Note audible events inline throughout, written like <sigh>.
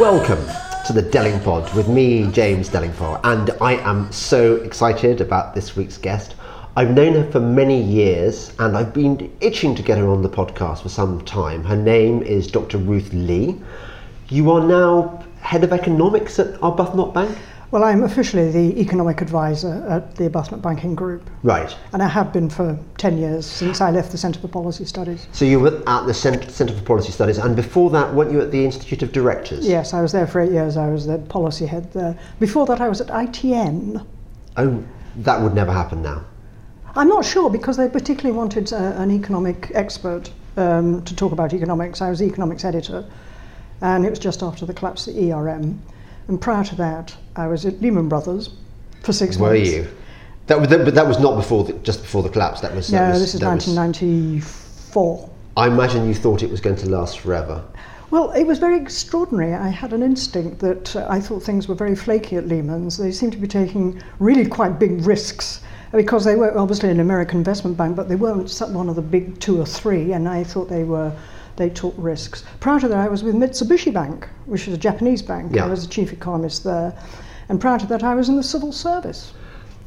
Welcome to the Delingpod with me, James Delingpole, and I am so excited about this week's guest. I've known her for many years and I've been itching to get her on the podcast for some time. Her name is Dr. Ruth Lea. You are now head of economics at Arbuthnot Bank? Well, I'm officially the economic advisor at the Arbuthnot Banking Group. Right. And I have been for 10 years since I left the Centre for Policy Studies. So you were at the Centre for Policy Studies, and before that, weren't you at the Institute of Directors? Yes, I was there for eight years. I was the policy head there. Before that, I was at ITN. Oh, that would never happen now. I'm not sure because they particularly wanted uh, an economic expert um, to talk about economics. I was the economics editor, and it was just after the collapse of the ERM. And prior to that, I was at Lehman Brothers for six Were months. Were you? That, but that was not before, the, just before the collapse. That was. No, that was, this is 1994. Was, I imagine you thought it was going to last forever. Well, it was very extraordinary. I had an instinct that uh, I thought things were very flaky at Lehman's. They seemed to be taking really quite big risks because they were obviously an American investment bank, but they weren't one of the big two or three, and I thought they were they took risks. Prior to that, I was with Mitsubishi Bank, which is a Japanese bank. Yeah. I was the chief economist there. And prior to that, I was in the civil service.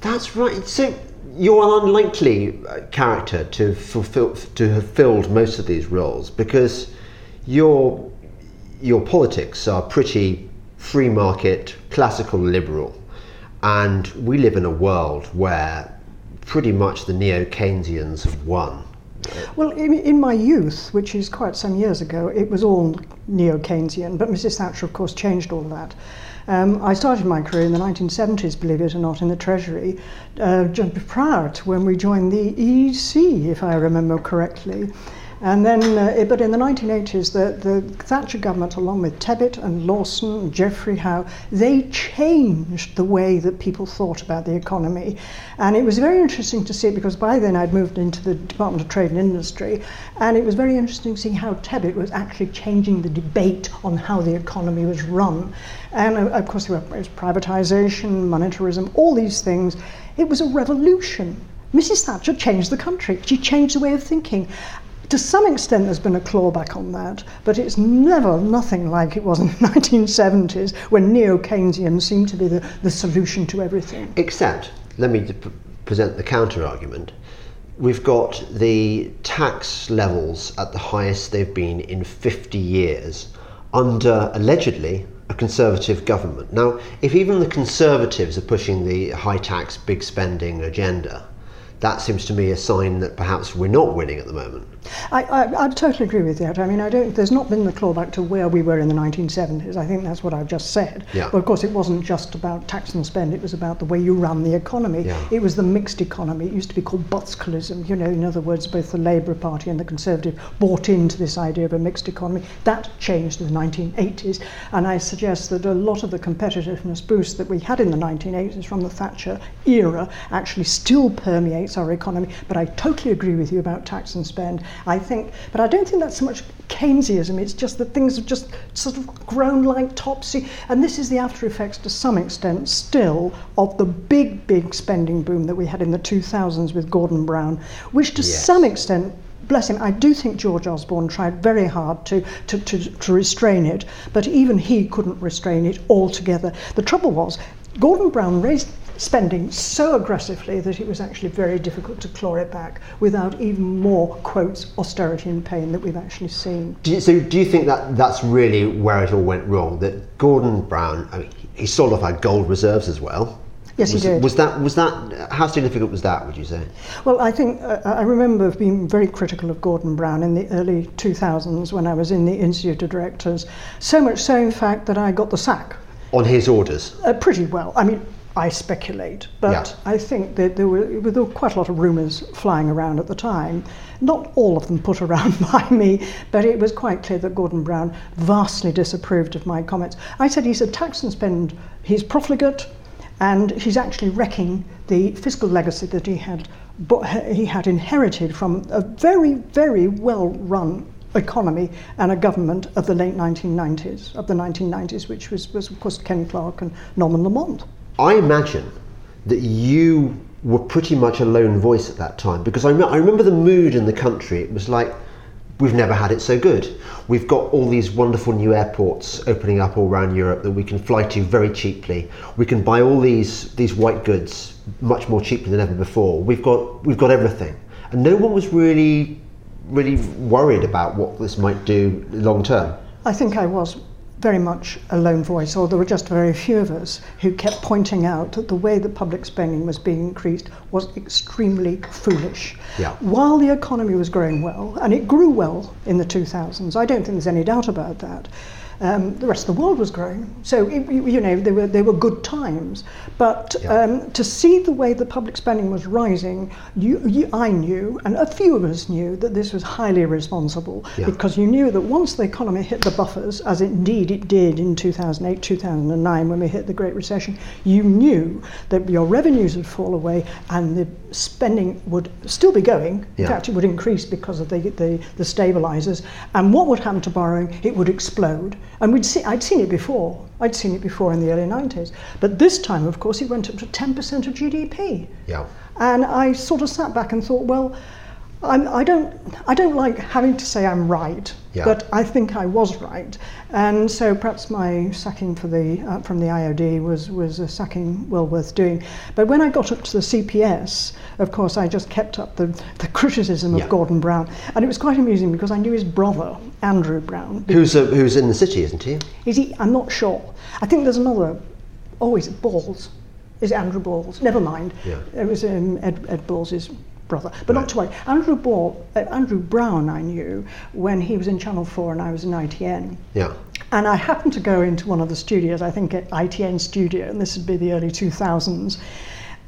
That's right. So you're an unlikely uh, character to fulfill to have filled most of these roles because your your politics are pretty free market, classical liberal, and we live in a world where pretty much the neo Keynesians have won. Well, in, in, my youth, which is quite some years ago, it was all neo Keynesian, but Mrs. Thatcher, of course, changed all that. Um, I started my career in the 1970s, believe it or not, in the Treasury, uh, prior to when we joined the EC, if I remember correctly. And then, uh, but in the 1980s, the, the Thatcher government, along with Tebbit and Lawson and Geoffrey Howe, they changed the way that people thought about the economy. And it was very interesting to see it because by then I'd moved into the Department of Trade and Industry, and it was very interesting to see how Tebbit was actually changing the debate on how the economy was run. And uh, of course, there was privatization, monetarism, all these things. It was a revolution. Mrs. Thatcher changed the country. She changed the way of thinking to some extent there's been a clawback on that, but it's never nothing like it was in the <laughs> 1970s when neo-Keynesian seemed to be the, the solution to everything. Except, let me p- present the counter argument. We've got the tax levels at the highest they've been in 50 years under allegedly a conservative government. Now, if even the conservatives are pushing the high tax, big spending agenda, that seems to me a sign that perhaps we're not winning at the moment. I, I, I totally agree with that. I mean, I don't. There's not been the clawback to where we were in the 1970s. I think that's what I've just said. Yeah. But of course, it wasn't just about tax and spend. It was about the way you run the economy. Yeah. It was the mixed economy. It used to be called Butskellism. You know, in other words, both the Labour Party and the Conservative bought into this idea of a mixed economy. That changed in the 1980s, and I suggest that a lot of the competitiveness boost that we had in the 1980s from the Thatcher era actually still permeates our economy. But I totally agree with you about tax and spend. I think, but I don't think that's so much Keynesianism. It's just that things have just sort of grown like topsy, and this is the after effects to some extent still of the big, big spending boom that we had in the 2000s with Gordon Brown, which to yes. some extent bless him, I do think George Osborne tried very hard to, to, to, to, restrain it, but even he couldn't restrain it altogether. The trouble was, Gordon Brown raised spending so aggressively that it was actually very difficult to claw it back without even more quotes austerity and pain that we've actually seen. Do you, so do you think that that's really where it all went wrong? That Gordon Brown, I mean, he sold off our gold reserves as well. Yes, was, he did. Was that was that how significant was that? Would you say? Well, I think uh, I remember being very critical of Gordon Brown in the early 2000s when I was in the Institute of Directors. So much so, in fact, that I got the sack. On his orders. Uh, pretty well. I mean, I speculate, but yeah. I think that there were, there were quite a lot of rumours flying around at the time. Not all of them put around <laughs> by me, but it was quite clear that Gordon Brown vastly disapproved of my comments. I said he's a tax and spend, he's profligate, and he's actually wrecking the fiscal legacy that he had, he had inherited from a very, very well run economy and a government of the late 1990s, of the 1990s, which was, was of course Ken Clarke and Norman Lamont. I imagine that you were pretty much a lone voice at that time because I, me- I remember the mood in the country. It was like we've never had it so good. We've got all these wonderful new airports opening up all around Europe that we can fly to very cheaply. We can buy all these these white goods much more cheaply than ever before. We've got we've got everything, and no one was really really worried about what this might do long term. I think I was very much a lone voice, or there were just very few of us who kept pointing out that the way that public spending was being increased was extremely foolish. Yeah. While the economy was growing well, and it grew well in the 2000s, I don't think there's any doubt about that. Um, the rest of the world was growing, so it, you know they were they were good times. But Yeah. um, to see the way the public spending was rising, you, you, I knew, and a few of us knew that this was highly irresponsible Yeah. because you knew that once the economy hit the buffers, as indeed it did in 2008, 2009, when we hit the Great Recession, you knew that your revenues would fall away and the spending would still be going. In fact, it would increase because of the, the, the stabilizers. And what would happen to borrowing? It would explode. And we'd see, I'd seen it before. I'd seen it before in the early 90s. But this time, of course, it went up to 10% of GDP. Yeah. And I sort of sat back and thought, well, I'm, I don't, I don't like having to say I'm right, Yeah. but I think I was right. And so perhaps my sacking for the, uh, from the IOD was, was a sacking well worth doing. But when I got up to the CPS, of course, I just kept up the, the criticism of Gordon Brown. And it was quite amusing because I knew his brother, Andrew Brown. Who's uh, who's in the city, isn't he? Is he? I'm not sure. I think there's another. Oh, is it Balls? Is it Andrew Balls? Never mind. Yeah. It was um, Ed, Ed Balls' brother. But Right. not to worry. Andrew, Ball, uh, Andrew Brown I knew when he was in Channel 4 and I was in ITN. Yeah. And I happened to go into one of the studios, I think at ITN studio, and this would be the early 2000s.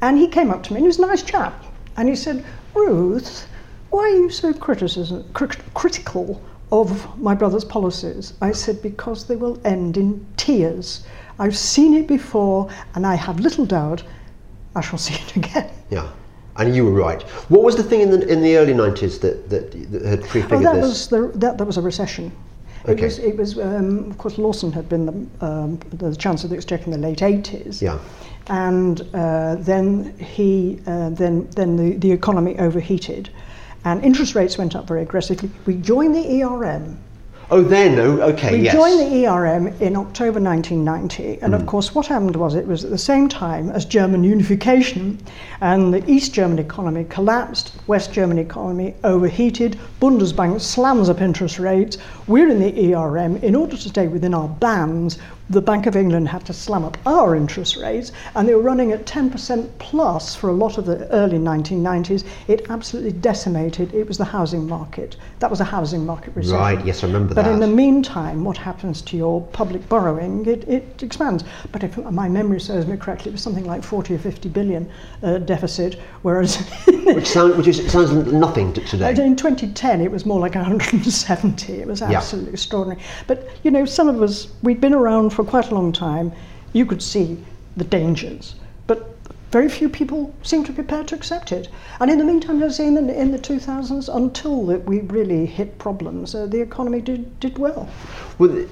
And he came up to me, and he was a nice chap. And he said, Ruth, why are you so criticism, cri- critical of my brother's policies? I said, because they will end in tears. I've seen it before, and I have little doubt I shall <laughs> see it again. Yeah. And you were right. What was the thing in the in the early nineties that, that that had Oh, prefigured that this? was the, that, that was a recession. It Okay. was, it was um, of course, Lawson had been the, um, the Chancellor of the Exchequer in the late 80s. Yeah. And uh, then he, uh, then, then the, the economy overheated and interest rates went up very aggressively. We joined the ERM. Oh, then. Oh, okay. We yes. joined the ERM in October 1990, and Hmm. of course, what happened was it was at the same time as German unification, and the East German economy collapsed, West German economy overheated, Bundesbank slams up interest rates. We're in the ERM. In order to stay within our bands, the Bank of England had to slam up our interest rates, and they were running at 10% plus for a lot of the early 1990s. It absolutely decimated. It was the housing market. That was a housing market recession. Right. Yes, I remember But that. But in the meantime, what happens to your public borrowing? It, it expands. But if my memory serves me correctly, it was something like 40 or 50 billion uh, deficit, whereas <laughs> which sound, which is, sounds nothing to today. in 2010 it was more like 170. It was Yeah. absolutely extraordinary. But you know, some of us we'd been around for quite a long time. You could see the dangers, but very few people seem to be prepared to accept it. And in the meantime, as in the, in the 2000s, until that we really hit problems, uh, the economy did, did well. Well,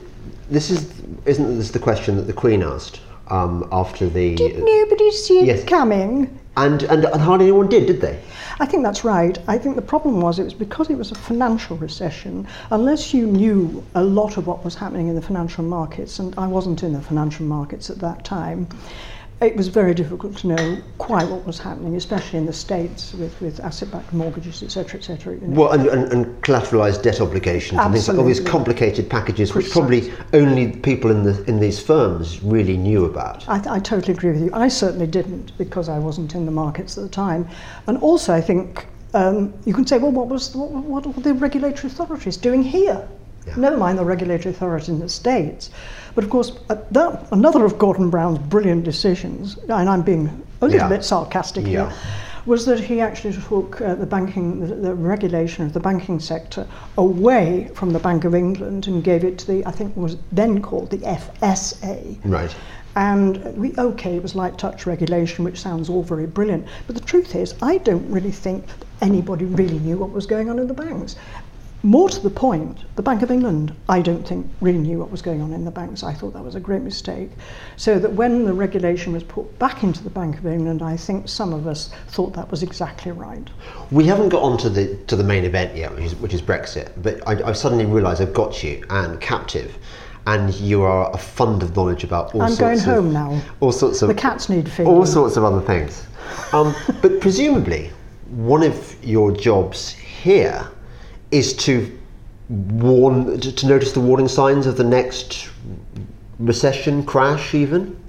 this is isn't this the question that the Queen asked um, after the Did nobody see it yes. coming? And, and and hardly anyone did, did they? I think that's right. I think the problem was it was because it was a financial recession, unless you knew a lot of what was happening in the financial markets, and I wasn't in the financial markets at that time, it was very difficult to know quite what was happening, especially in the States with, with asset-backed mortgages, etc., etc. You know. Well, and, and, and collateralized debt obligations Absolutely. and things like all these complicated packages, which probably only people in the in these firms really knew about. I, I totally agree with you. I certainly didn't because I wasn't in the markets at the time. And also, I think um, you can say, well, what was what, what were the regulatory authorities doing here? Yeah. Never mind the regulatory authorities in the states. But of course, uh, that, another of Gordon Brown's brilliant decisions, and I'm being a little Yeah. bit sarcastic Yeah. here, was that he actually took uh, the banking, the, the regulation of the banking sector away from the Bank of England and gave it to the, I think, was then called the FSA. Right. And we, okay, it was light touch regulation, which sounds all very brilliant. But the truth is, I don't really think anybody really knew what was going on in the banks. More to the point, the Bank of England, I don't think, really knew what was going on in the banks. I thought that was a great mistake. So that when the regulation was put back into the Bank of England, I think some of us thought that was exactly right. We haven't got on to the, to the main event yet, which is, which is Brexit, but I, I've suddenly realised I've got you and captive. And you are a fund of knowledge about all sorts of. I'm going of home now. all sorts of The cats need feeding. all sorts of other things. Um, but presumably, one of your jobs here is to warn, to, to notice the warning signs of the next recession, crash, even.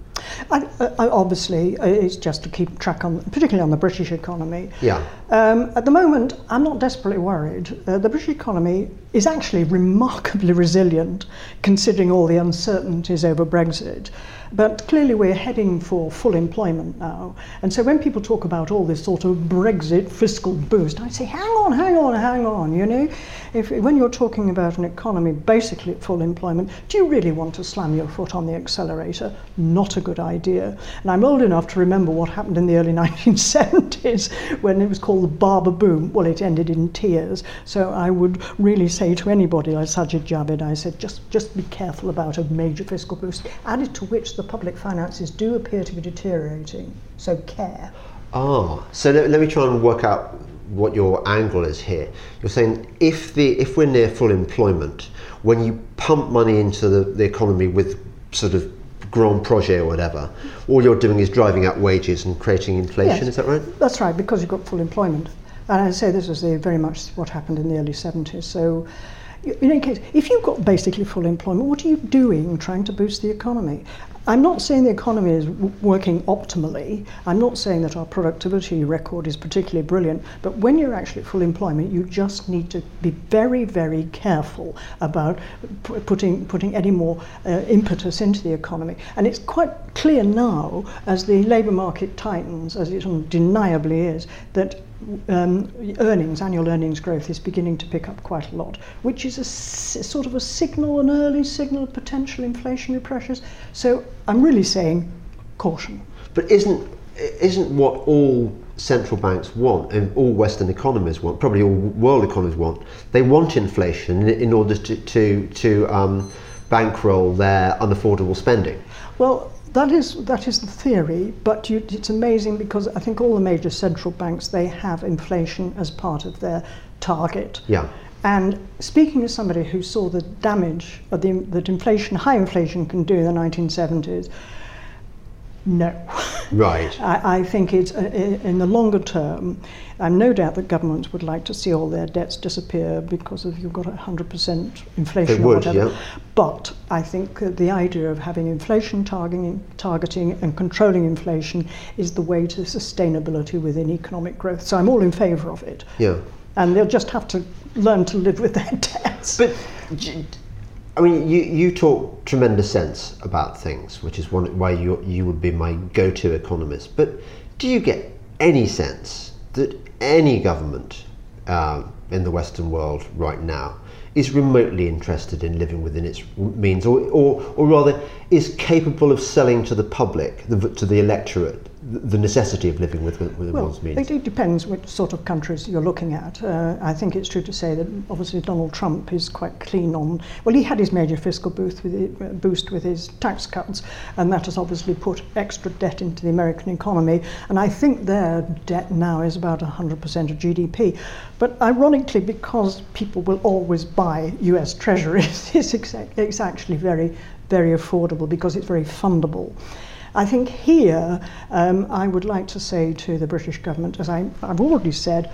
I, I, obviously, uh, it's just to keep track on, particularly on the British economy. Yeah. Um, at the moment, I'm not desperately worried. Uh, the British economy is actually remarkably resilient, considering all the uncertainties over Brexit. But clearly, we're heading for full employment now. And so, when people talk about all this sort of Brexit fiscal boost, I say, hang on, hang on, hang on. You know, if when you're talking about an economy basically at full employment, do you really want to slam your foot on the accelerator? Not a good idea. And I'm old enough to remember what happened in the early <laughs> 1970s when it was called the Barber boom. Well, it ended in tears. So I would really say to anybody like Sajid Javid, I said, just, just be careful about a major fiscal boost, added to which the public finances do appear to be deteriorating. So care. Ah, so let, let me try and work out what your angle is here. You're saying if the if we're near full employment, when you pump money into the, the economy with sort of grand projet or whatever, all you're doing is driving up wages and creating inflation. Yes. Is that right? That's right, because you've got full employment. And I say this was the, very much what happened in the early 70s. So, in any case, if you've got basically full employment, what are you doing trying to boost the economy? I'm not saying the economy is w- working optimally. I'm not saying that our productivity record is particularly brilliant. But when you're actually at full employment, you just need to be very, very careful about p- putting, putting any more uh, impetus into the economy. And it's quite clear now, as the labour market tightens, as it undeniably is, that um, earnings, annual earnings growth is beginning to pick up quite a lot, which is a s- sort of a signal, an early signal of potential inflationary pressures. So I'm really saying caution. But isn't isn't what all central banks want and all Western economies want, probably all world economies want? They want inflation in, order to to, to um, bankroll their unaffordable spending. Well, that is that is the theory, but you, it's amazing because I think all the major central banks they have inflation as part of their target. Yeah. And speaking as somebody who saw the damage of the, that inflation, high inflation, can do in the 1970s, no. Right. <laughs> I, I think it's uh, in the longer term. I'm no doubt that governments would like to see all their debts disappear because of you've got 100% inflation They or would, whatever. yeah. But I think the idea of having inflation targeting, targeting and controlling inflation is the way to sustainability within economic growth. So I'm all in favour of it. Yeah. And they'll just have to learn to live with their <laughs> debts. But I mean, you, you talk tremendous sense about things, which is one why you you would be my go-to economist. But do you get any sense that any government um, in the Western world right now is remotely interested in living within its means, or, or, or rather, is capable of selling to the public, the, to the electorate, the necessity of living with, within Well, one's means? it, depends which sort of countries you're looking at. Uh, I think it's true to say that obviously Donald Trump is quite keen on. Well, he had his major fiscal boost with, it, boost with his tax cuts, and that has obviously put extra debt into the American economy. And I think their debt now is about 100% of GDP. But ironically, because people will always buy US treasuries, <laughs> it's, it's actually very, very affordable because it's very fundable. I think here um, I would like to say to the British government, as I, I've already said,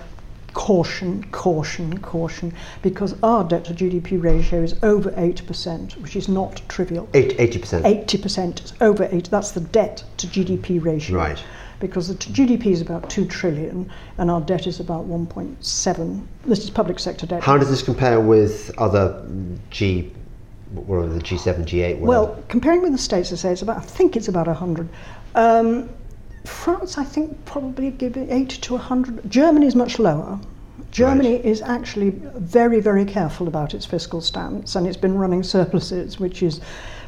caution, caution, caution, because our debt to GDP ratio is over 8%, which is not trivial. Eight- 80%. 80% is over 8 that's the debt to GDP ratio. Right. Because the t- GDP is about 2 trillion and our debt is about 1.7. This is public sector debt. How does this compare with other G, the G7, G8? whatever? Well, comparing with the States, I say it's about, I think it's about 100. Um, France, I think, probably give it 80 to 100. Germany is much lower. Germany Right. is actually very, very careful about its fiscal stance, and it's been running surpluses, which is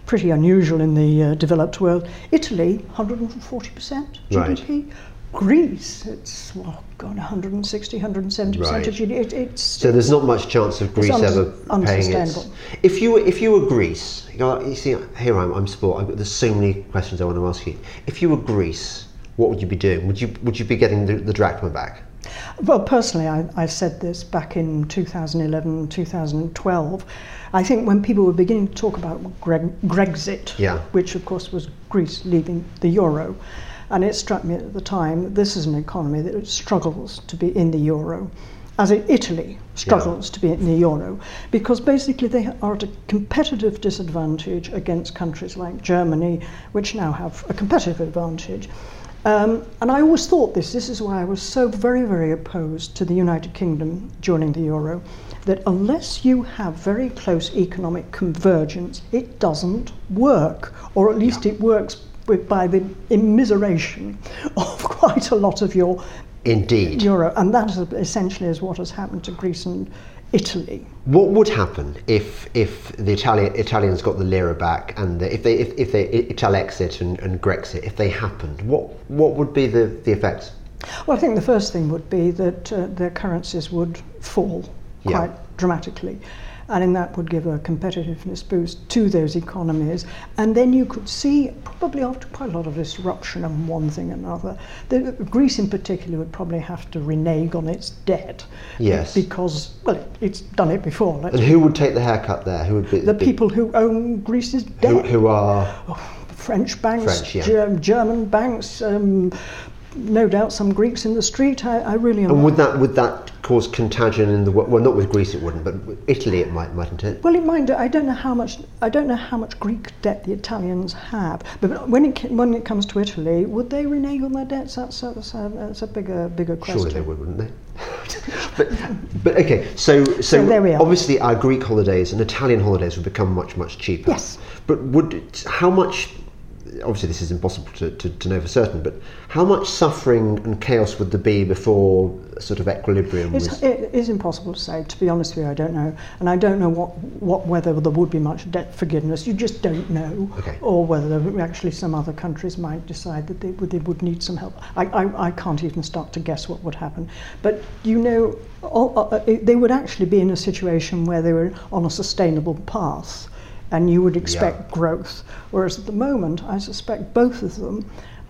pretty unusual in the uh, developed world. Italy, 140% Right. Greece, it's well, God, 160, 170 percent of GDP. It, it's So there's not much chance of Greece un- ever paying unsustainable. If you were, if you were Greece, you, know, you see, here I'm, I'm sport. I've got, there's so many questions I want to ask you. If you were Greece, what would you be doing? Would you would you be getting the, the drachma back? Well, personally, I, I said this back in 2011, 2012. I think when people were beginning to talk about Greg, Grexit, Yeah. which of course was Greece leaving the euro, and it struck me at the time that this is an economy that struggles to be in the euro, as in Italy struggles to be in the euro, because basically they are at a competitive disadvantage against countries like Germany, which now have a competitive advantage. Um, and I always thought this, this is why I was so very, very opposed to the United Kingdom joining the euro, that unless you have very close economic convergence, it doesn't work, or at least it works by the immiseration of <laughs> quite a lot of your Indeed. euro. And that essentially is what has happened to Greece and Italy. What would happen if if the Italian Italians got the lira back and the, if they if, if they Italexit and, and Grexit if they happened what what would be the, the effects? Well, I think the first thing would be that uh, their currencies would fall Yeah. quite dramatically. And that would give a competitiveness boost to those economies. And then you could see, probably after quite a lot of disruption and one thing and another, that Greece in particular would probably have to renege on its debt. Yes. Because, well, it's done it before. And who would take the haircut there? Who would be the be- people who own Greece's debt. who, who are French banks, French, yeah. Ger- German banks, um, no doubt some Greeks in the street. I, I really am. and would that would that cause contagion in the well not with Greece it wouldn't but Italy it might mightn't it? Well, it might. I don't know how much. I don't know how much Greek debt the Italians have. But when it when it comes to Italy, would they renege on their debts? That's a, that's a, that's a bigger bigger question. Surely they would, wouldn't they? <laughs> but, but okay, so so, So there we are. obviously our Greek holidays and Italian holidays would become much much cheaper. Yes. But would how much? Obviously, this is impossible to, to, to know for certain. But how much suffering and chaos would there be before sort of equilibrium It's, was? it is impossible to say. To be honest with you, I don't know, and I don't know what, what whether there would be much debt forgiveness. You just don't know, Okay. or whether actually some other countries might decide that they would, they would need some help. I, I, I can't even start to guess what would happen. But you know, all, uh, uh, they would actually be in a situation where they were on a sustainable path, and you would expect growth. Whereas at the moment, I suspect both of them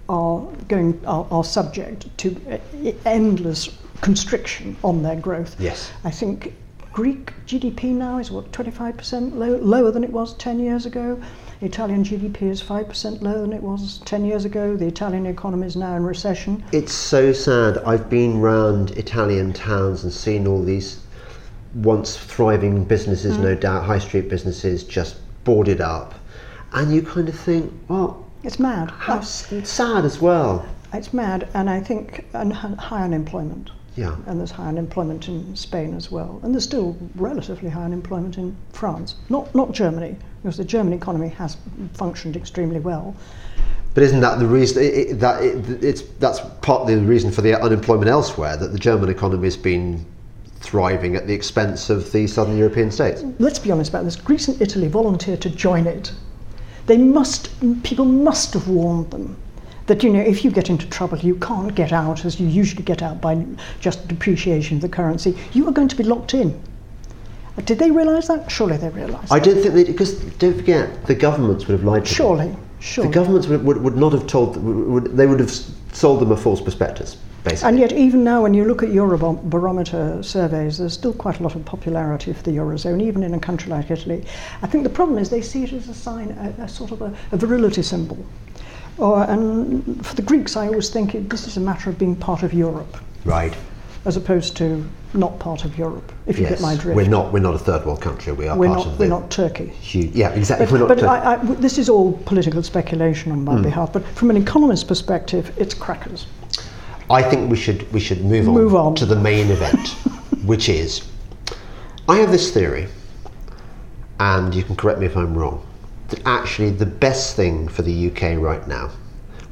are going are, are subject to endless constriction on their growth. Yes. I think Greek GDP now is what 25% low, lower than it was 10 years ago. Italian GDP is 5% lower than it was 10 years ago. The Italian economy is now in recession. It's so sad. I've been round Italian towns and seen all these once thriving businesses, Mm. no doubt, high street businesses, just boarded up, and you kind of think, well, It's mad. how sad as well. It's mad, and I think and high unemployment. Yeah. And there's high unemployment in Spain as well, and there's still relatively high unemployment in France. Not not Germany, because the German economy has functioned extremely well. But isn't that the reason? It, it, that it, it's that's partly the reason for the unemployment elsewhere. That the German economy has been thriving at the expense of the southern European states. Let's be honest about this. Greece and Italy volunteered to join it. They must. People must have warned them that you know if you get into trouble, you can't get out as you usually get out by just depreciation of the currency. You are going to be locked in. Did they realise that? Surely they realised. I don't think they because don't forget the governments would have lied to them. Surely, surely. The governments would, would, would not have told. Would, they would have sold them a false prospectus, basically. And yet, even now, when you look at Eurobarometer surveys, there's still quite a lot of popularity for the Eurozone, even in a country like Italy. I think the problem is they see it as a sign, a, a sort of a, a virility symbol. Or, and for the Greeks, I always think it, this is a matter of being part of Europe, right. as opposed to not part of Europe, if you Yes. get my drift. We're not. We're not a third world country. We are We're part not, of the... we're not Turkey. huge. Yeah, exactly. But, we're not. but Tur- I, I, this is all political speculation on my hmm. behalf. But from an economist's perspective, it's crackers. I think we should we should move on, Move on. to the main event, <laughs> which is I have this theory, and you can correct me if I'm wrong, that actually the best thing for the UK right now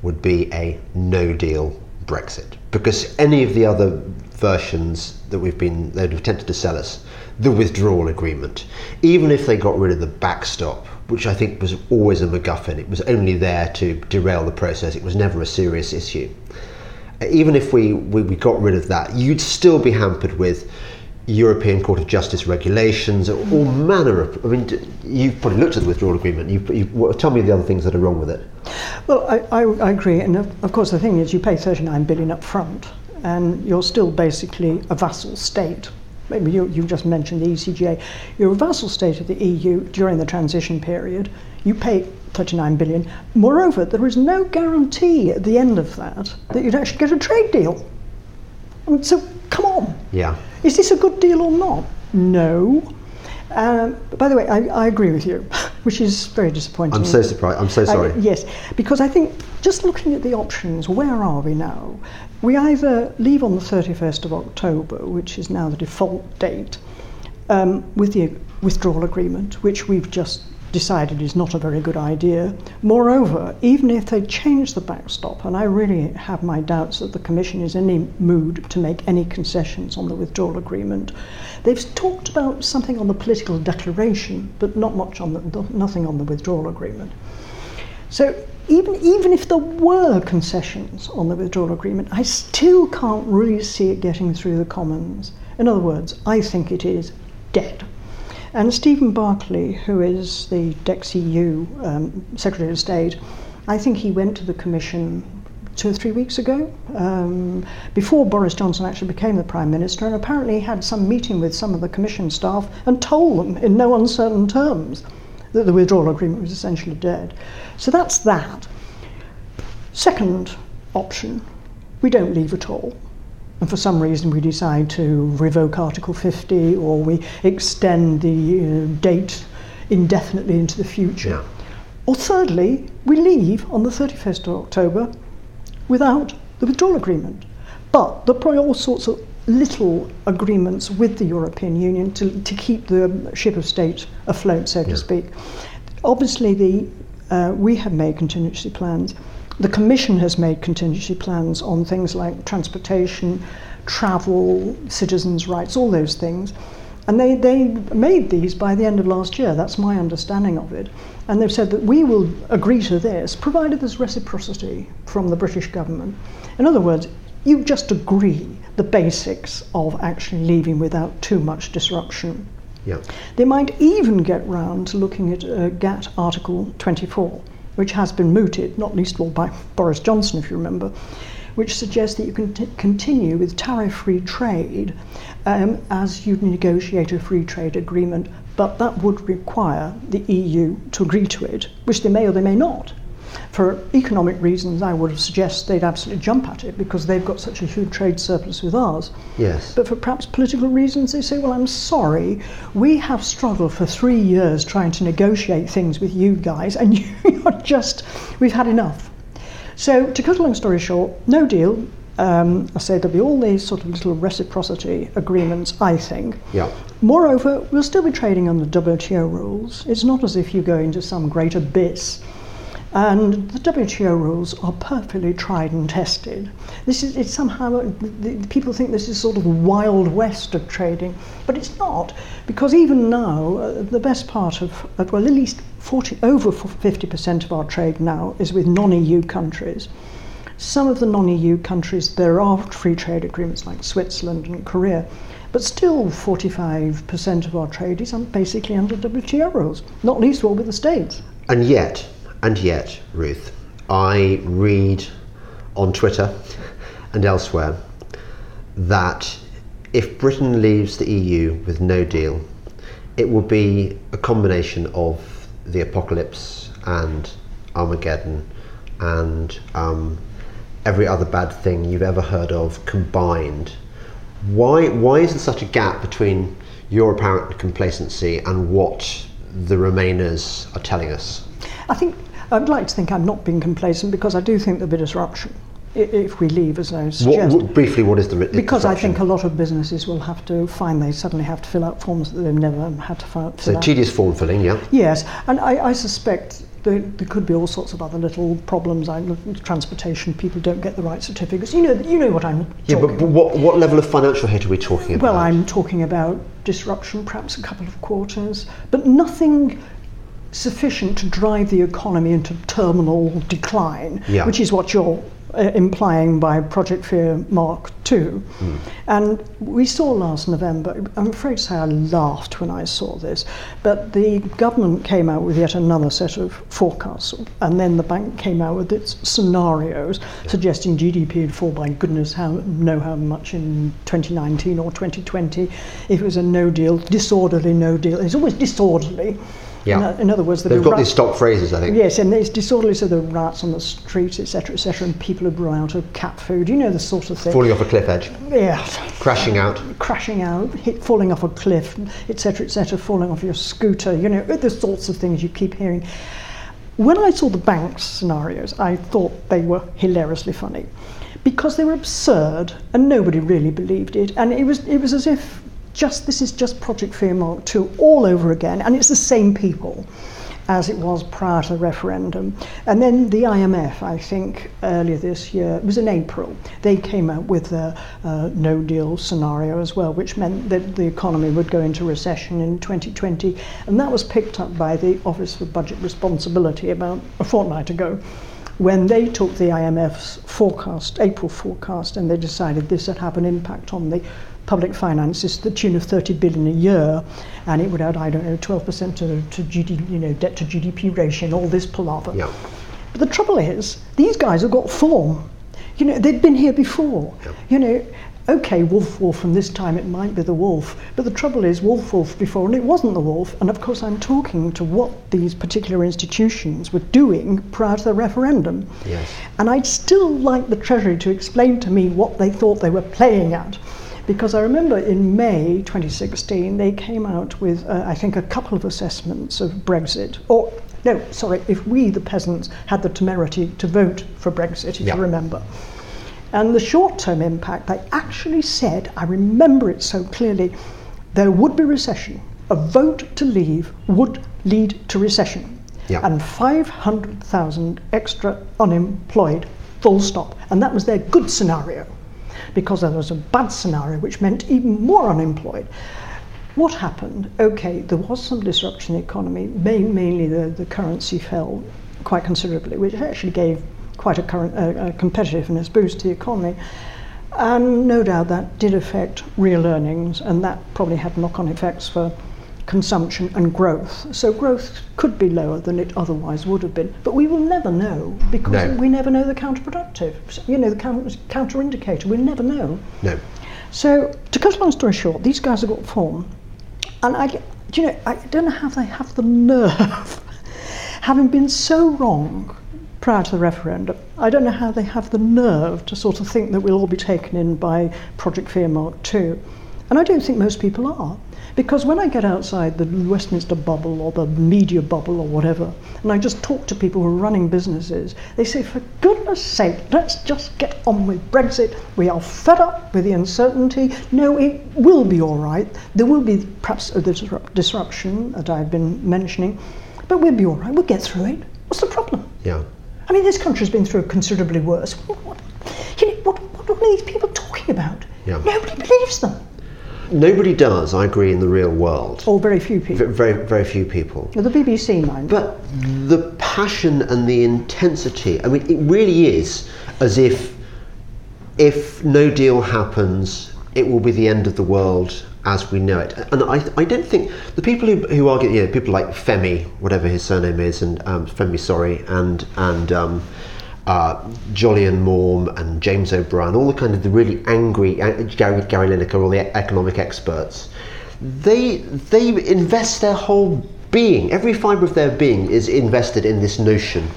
would be a no deal Brexit. Because any of the other versions that we've been they've attempted to sell us, the withdrawal agreement, even if they got rid of the backstop, which I think was always a MacGuffin, it was only there to derail the process, it was never a serious issue even if we, we, we got rid of that, you'd still be hampered with European Court of Justice regulations, all mm-hmm. manner of. I mean, you've probably looked at the withdrawal agreement. You, you, tell me the other things that are wrong with it. Well, I, I, I agree, and of, of course the thing is, you pay 39 billion up front, and you're still basically a vassal state. Maybe you, you just mentioned the ECJ. You're a vassal state of the EU during the transition period. You pay 39 billion. Moreover, there is no guarantee at the end of that that you'd actually get a trade deal. I mean, so come on. Yeah. Is this a good deal or not? No. Um, by the way, I, I agree with you, <laughs> which is very disappointing. I'm so surprised. I'm so I- sorry. yes, because I think just looking at the options, where are we now? We either leave on the 31st of October, which is now the default date, um, with the withdrawal agreement, which we've just decided is not a very good idea. Moreover, even if they change the backstop, and I really have my doubts that the Commission is in any mood to make any concessions on the withdrawal agreement, they've talked about something on the political declaration, but not much on the, nothing on the withdrawal agreement. So even even if there were concessions on the withdrawal agreement, I still can't really see it getting through the Commons. In other words, I think it is dead. And Stephen Barclay, who is the DexEU um, Secretary of State, I think he went to the Commission two or three weeks ago, um, before Boris Johnson actually became the Prime Minister, and apparently had some meeting with some of the Commission staff and told them in no uncertain terms that the withdrawal agreement was essentially dead. So that's that. Second option, we don't leave at all. And for some reason, we decide to revoke Article 50 or we extend the uh, date indefinitely into the future. Yeah. Or thirdly, we leave on the 31st of October without the withdrawal agreement. But there are probably all sorts of little agreements with the European Union to, to keep the ship of state afloat, so to speak. Obviously, the, uh, we have made contingency plans. The Commission has made contingency plans on things like transportation, travel, citizens' rights, all those things. And they, they made these by the end of last year. That's my understanding of it. And they've said that we will agree to this, provided there's reciprocity from the British government. In other words, you just agree the basics of actually leaving without too much disruption. Yeah. They might even get round to looking at uh, GATT Article 24, which has been mooted, not least of all by Boris Johnson, if you remember, which suggests that you can t- continue with tariff free trade um, as you negotiate a free trade agreement, but that would require the EU to agree to it, which they may or they may not. For economic reasons, I would suggest they'd absolutely jump at it because they've got such a huge trade surplus with ours. Yes. But for perhaps political reasons, they say, well, I'm sorry, we have struggled for three years trying to negotiate things with you guys, and <laughs> you're just, we've had enough. So, to cut a long story short, no deal. Um, I say there'll be all these sort of little reciprocity agreements, I think. Yeah. Moreover, we'll still be trading under WTO rules. It's not as if you go into some great abyss. And the WTO rules are perfectly tried and tested. This is it's somehow people think this is sort of wild west of trading, but it's not because even now uh, the best part of uh, well at least 40 over 50% of our trade now is with non-EU countries. Some of the non-EU countries there are free trade agreements like Switzerland and Korea, but still 45% of our trade is basically under WTO rules, not least of all with the States. And yet, and yet, Ruth, I read on Twitter and elsewhere that if Britain leaves the EU with no deal, it will be a combination of the apocalypse and Armageddon and um, every other bad thing you've ever heard of combined. Why, why is there such a gap between your apparent complacency and what the Remainers are telling us? I think I'd like to think I'm not being complacent because I do think there'll be disruption if we leave, as I suggest. what- briefly, what is the because I think a lot of businesses will have to find they suddenly have to fill out forms that they've never had to fill, So out. tedious form filling, yeah. Yes, and I, I suspect there, there could be all sorts of other little problems. I transportation people don't get the right certificates. You know, you know what I'm Yeah, but, but what, what level of financial hit are we talking about? Well, I'm talking about disruption, perhaps a couple of quarters, but nothing sufficient to drive the economy into terminal decline, Yeah. which is what you're uh, implying by Project Fear Mark II. Mm. And we saw last November, I'm afraid to say I laughed when I saw this, but the government came out with yet another set of forecasts, and then the bank came out with its scenarios yeah. suggesting GDP would fall by goodness how, know how much in 2019 or 2020 if it was a no deal, disorderly no deal. It's always disorderly. Yeah. In, in other words, they've got these stock phrases, I think. Yes, and it's disorderly, so there are rats on the streets, etc., etc., and people have run out of cat food. You know the sort of thing. Falling off a cliff edge. Yeah. Crashing out. Crashing out, hit, falling off a cliff, etc., etc., falling off your scooter. You know the sorts of things you keep hearing. When I saw the banks scenarios, I thought they were hilariously funny because they were absurd and nobody really believed it. And it was, it was as if just this is just Project Fear Mark 2 all over again, and it's the same people as it was prior to the referendum. And then the IMF, I think, earlier this year, it was in April, they came out with a no deal scenario as well, which meant that the economy would go into recession in 2020. And that was picked up by the Office for Budget Responsibility about a fortnight ago when they took the IMF's forecast, April forecast, and they decided this would have an impact on the public finances to the tune of 30 billion a year, and it would add, I don't know, 12% to, to GDP, you know, debt to GDP ratio and all this palaver. Yeah. But the trouble is, these guys have got form. You know, they've been here before. Yeah. You know, okay, wolf, wolf, and this time it might be the wolf. But the trouble is, wolf, wolf before, and it wasn't the wolf. And of course, I'm talking to what these particular institutions were doing prior to the referendum. Yes. And I'd still like the Treasury to explain to me what they thought they were playing at. Because I remember in May 2016, they came out with, uh, I think, a couple of assessments of Brexit. Or, no, sorry, if we, the peasants, had the temerity to vote for Brexit, if yeah. you remember. And the short term impact, they actually said, I remember it so clearly, there would be recession. A vote to leave would lead to recession. Yeah. And 500,000 extra unemployed, full stop. And that was their good scenario because there was a bad scenario which meant even more unemployed. What happened? Okay, there was some disruption in the economy, mainly the, the currency fell quite considerably, which actually gave quite a, current, uh, a competitiveness boost to the economy. And no doubt that did affect real earnings, and that probably had knock on effects for consumption and growth. So growth could be lower than it otherwise would have been. But we will never know because no. we never know the counterproductive. You know, the counter indicator, we'll never know. No. So, to cut a long story short, these guys have got form. And I, you know, I don't know how they have the nerve, <laughs> having been so wrong prior to the referendum, I don't know how they have the nerve to sort of think that we'll all be taken in by Project Fear Mark 2. And I don't think most people are. Because when I get outside the Westminster bubble or the media bubble or whatever, and I just talk to people who are running businesses, they say, for goodness sake, let's just get on with Brexit. We are fed up with the uncertainty. No, it will be all right. There will be perhaps a disrupt- disruption that I've been mentioning, but we'll be all right. We'll get through it. What's the problem? Yeah. I mean, this country's been through considerably worse. What, what, you know, what, what are these people talking about? Yeah. Nobody believes them. Nobody does, I agree, in the real world. Or very few people. Very, very few people. The BBC, mind. But the passion and the intensity, I mean, it really is as if if no deal happens, it will be the end of the world as we know it. And I, I don't think the people who, who argue, you know, people like Femi, whatever his surname is, and um, Femi, sorry, and and um, uh, Jolyon Maugham and James O'Brien, all the kind of the really angry uh, Gary, Gary Lineker, all the economic experts, they they invest their whole being, every fibre of their being is invested in this notion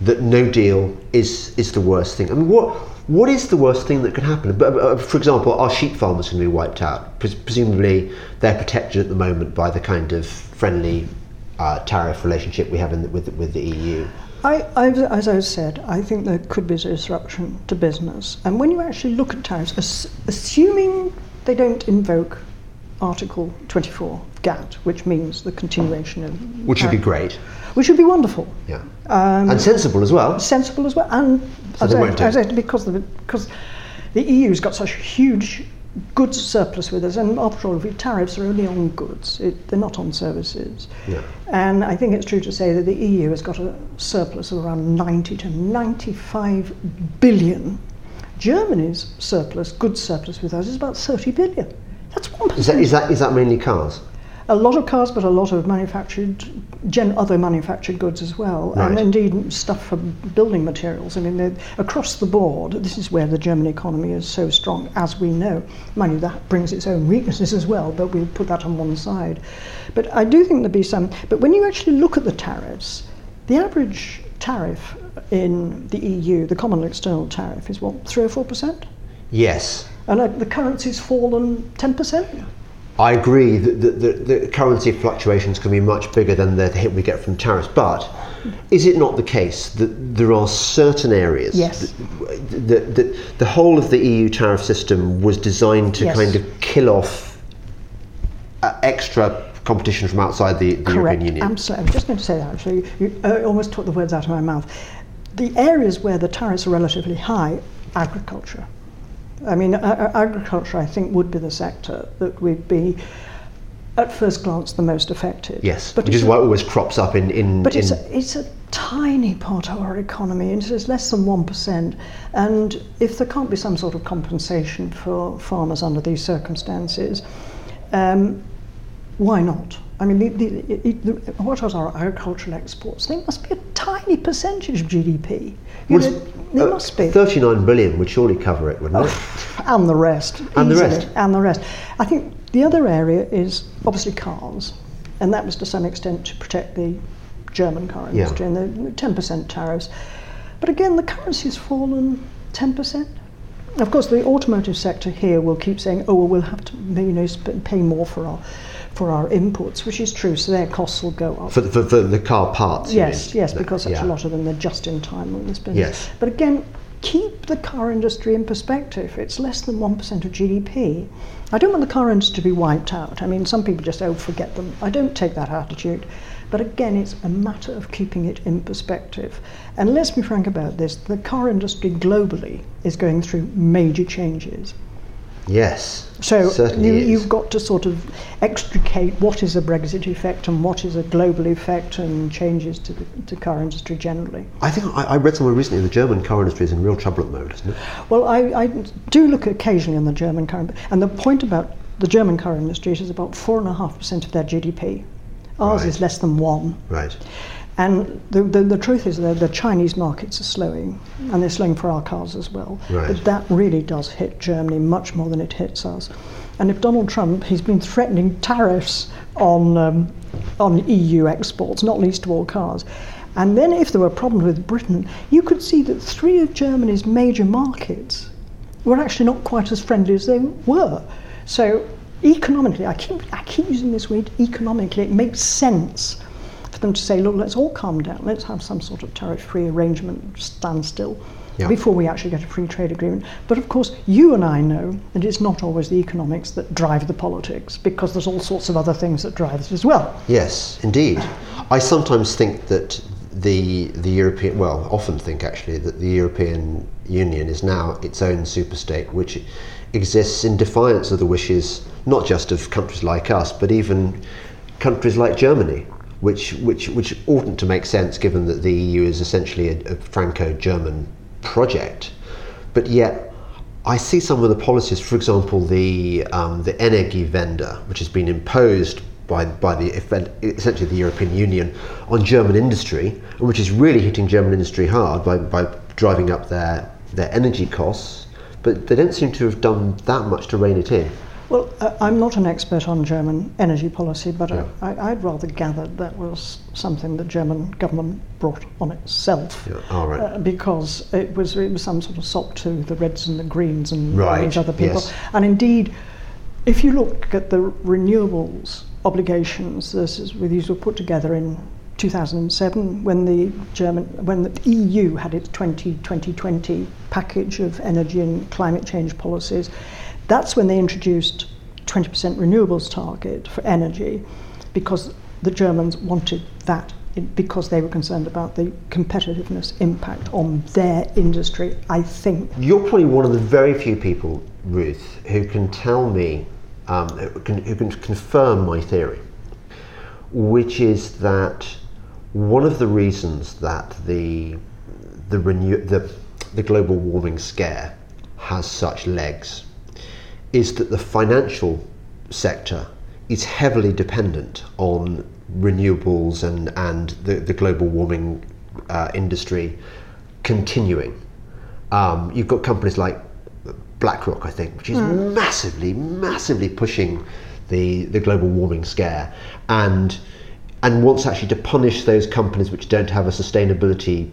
that no deal is is the worst thing. I mean, what what is the worst thing that could happen? But, uh, for example, our sheep farmers can be wiped out. Pres- presumably, they're protected at the moment by the kind of friendly uh, tariff relationship we have the, with with the EU. I, I, as I said, I think there could be a disruption to business. And when you actually look at tariffs, ass, assuming they don't invoke Article 24 GATT, which means the continuation of. Which would be great. Which would be wonderful. Yeah. Um, and sensible as well. Sensible as well. And so as, I, as I, because, the, because the EU's got such huge goods surplus with us, and after all, tariffs are only on goods, it, they're not on services. Yeah. And I think it's true to say that the EU has got a surplus of around 90 to 95 billion. Germany's surplus, goods surplus with us, is about 30 billion. That's 1%. Is that, is that, is that mainly cars? A lot of cars, but a lot of manufactured, gen, other manufactured goods as well, Right. and indeed stuff for building materials. I mean, across the board, this is where the German economy is so strong, as we know. Mind you, that brings its own weaknesses as well, but we'll put that on one side. But I do think there'll be some. But when you actually look at the tariffs, the average tariff in the EU, the common external tariff, is what three or four percent, Yes. and uh, the currency's fallen ten percent. I agree that the, the, the currency fluctuations can be much bigger than the hit we get from tariffs. But is it not the case that there are certain areas Yes. that, that, that the whole of the EU tariff system was designed to Yes. kind of kill off uh, extra competition from outside the, the European Union? absolutely. I'm just going to say that actually. You uh, almost took the words out of my mouth. The areas where the tariffs are relatively high, agriculture. I mean, agriculture, I think, would be the sector that would be, at first glance, the most affected. yes, but which is why it always crops up in. in, But it's a, it's a tiny part of our economy, and it's less than 1%. And if there can't be some sort of compensation for farmers under these circumstances, um, why not? I mean, the, the, it, the, what are our agricultural exports? They must be a tiny percentage of GDP. You was- know, they uh, must be. 39 billion would surely cover it, wouldn't it? and the rest. And the rest. And the rest. I think the other area is obviously cars, and that was to some extent to protect the German car Yeah. industry and the 10% tariffs. But again, the currency has fallen 10%. Of course, the automotive sector here will keep saying, "Oh, well, we'll have to, you know, pay more for our for our inputs," which is true. So their costs will go up. For, the- for, for the car parts? Yes, yes, because such Yeah. a lot of them are just in time on this business. Yes. But again, keep the car industry in perspective. It's less than 1% of GDP. I don't want the car industry to be wiped out. I mean, some people just, oh, forget them. I don't take that attitude. But again, it's a matter of keeping it in perspective. And let's be frank about this the car industry globally is going through major changes. Yes. So you, you've got to sort of extricate what is a Brexit effect and what is a global effect and changes to the to car industry generally. I think I, I read somewhere recently the German car industry is in real trouble at the moment, isn't it? Well, I, I do look occasionally on the German car, and the point about the German car industry is about four and a half percent of their GDP. Ours Right. is less than one. Right. And the, the, the truth is that the Chinese markets are slowing, and they're slowing for our cars as well. Right. But that really does hit Germany much more than it hits us. And if Donald Trump, he's been threatening tariffs on, um, on EU exports, not least of all cars. And then if there were problems with Britain, you could see that three of Germany's major markets were actually not quite as friendly as they were. So economically, I keep, I keep using this word economically, it makes sense them to say, look, let's all calm down, let's have some sort of tariff-free arrangement, standstill, Yeah. before we actually get a free trade agreement. But of course, you and I know that it's not always the economics that drive the politics, because there's all sorts of other things that drive it as well. Yes, indeed. I sometimes think that the the European, well, often think actually that the European Union is now its own superstate, which exists in defiance of the wishes not just of countries like us, but even countries like Germany, which which which oughtn't to make sense given that the EU is essentially a, a Franco-German project, but yet I see some of the policies, for example, the um, the Energiewende, which has been imposed by by the essentially the European Union on German industry, which is really hitting German industry hard by, by driving up their their energy costs. But they don't seem to have done that much to rein it in. Well, uh, I'm not an expert on German energy policy, but Yeah. I, I'd rather gather that was something the German government brought on itself. Yeah, all right. Uh, because it was, it was some sort of sop to the Reds and the Greens and Right, these other people. yes. And indeed, if you look at the renewables obligations, this is, these were put together in 2007 when the German, when the EU had its 20 2020 package of energy and climate change policies. That's when they introduced 20% renewables target for energy, because the Germans wanted that because they were concerned about the competitiveness impact on their industry. I think You're probably one of the very few people Ruth, who can tell me, um, who, can, who can confirm my theory, which is that one of the reasons that the the, renew, the, the global warming scare has such legs is that the financial sector is heavily dependent on renewables and, and the, the global warming uh, industry continuing. Um, you've got companies like BlackRock, I think, which is mm. massively, massively pushing the, the global warming scare and and wants actually to punish those companies which don't have a sustainability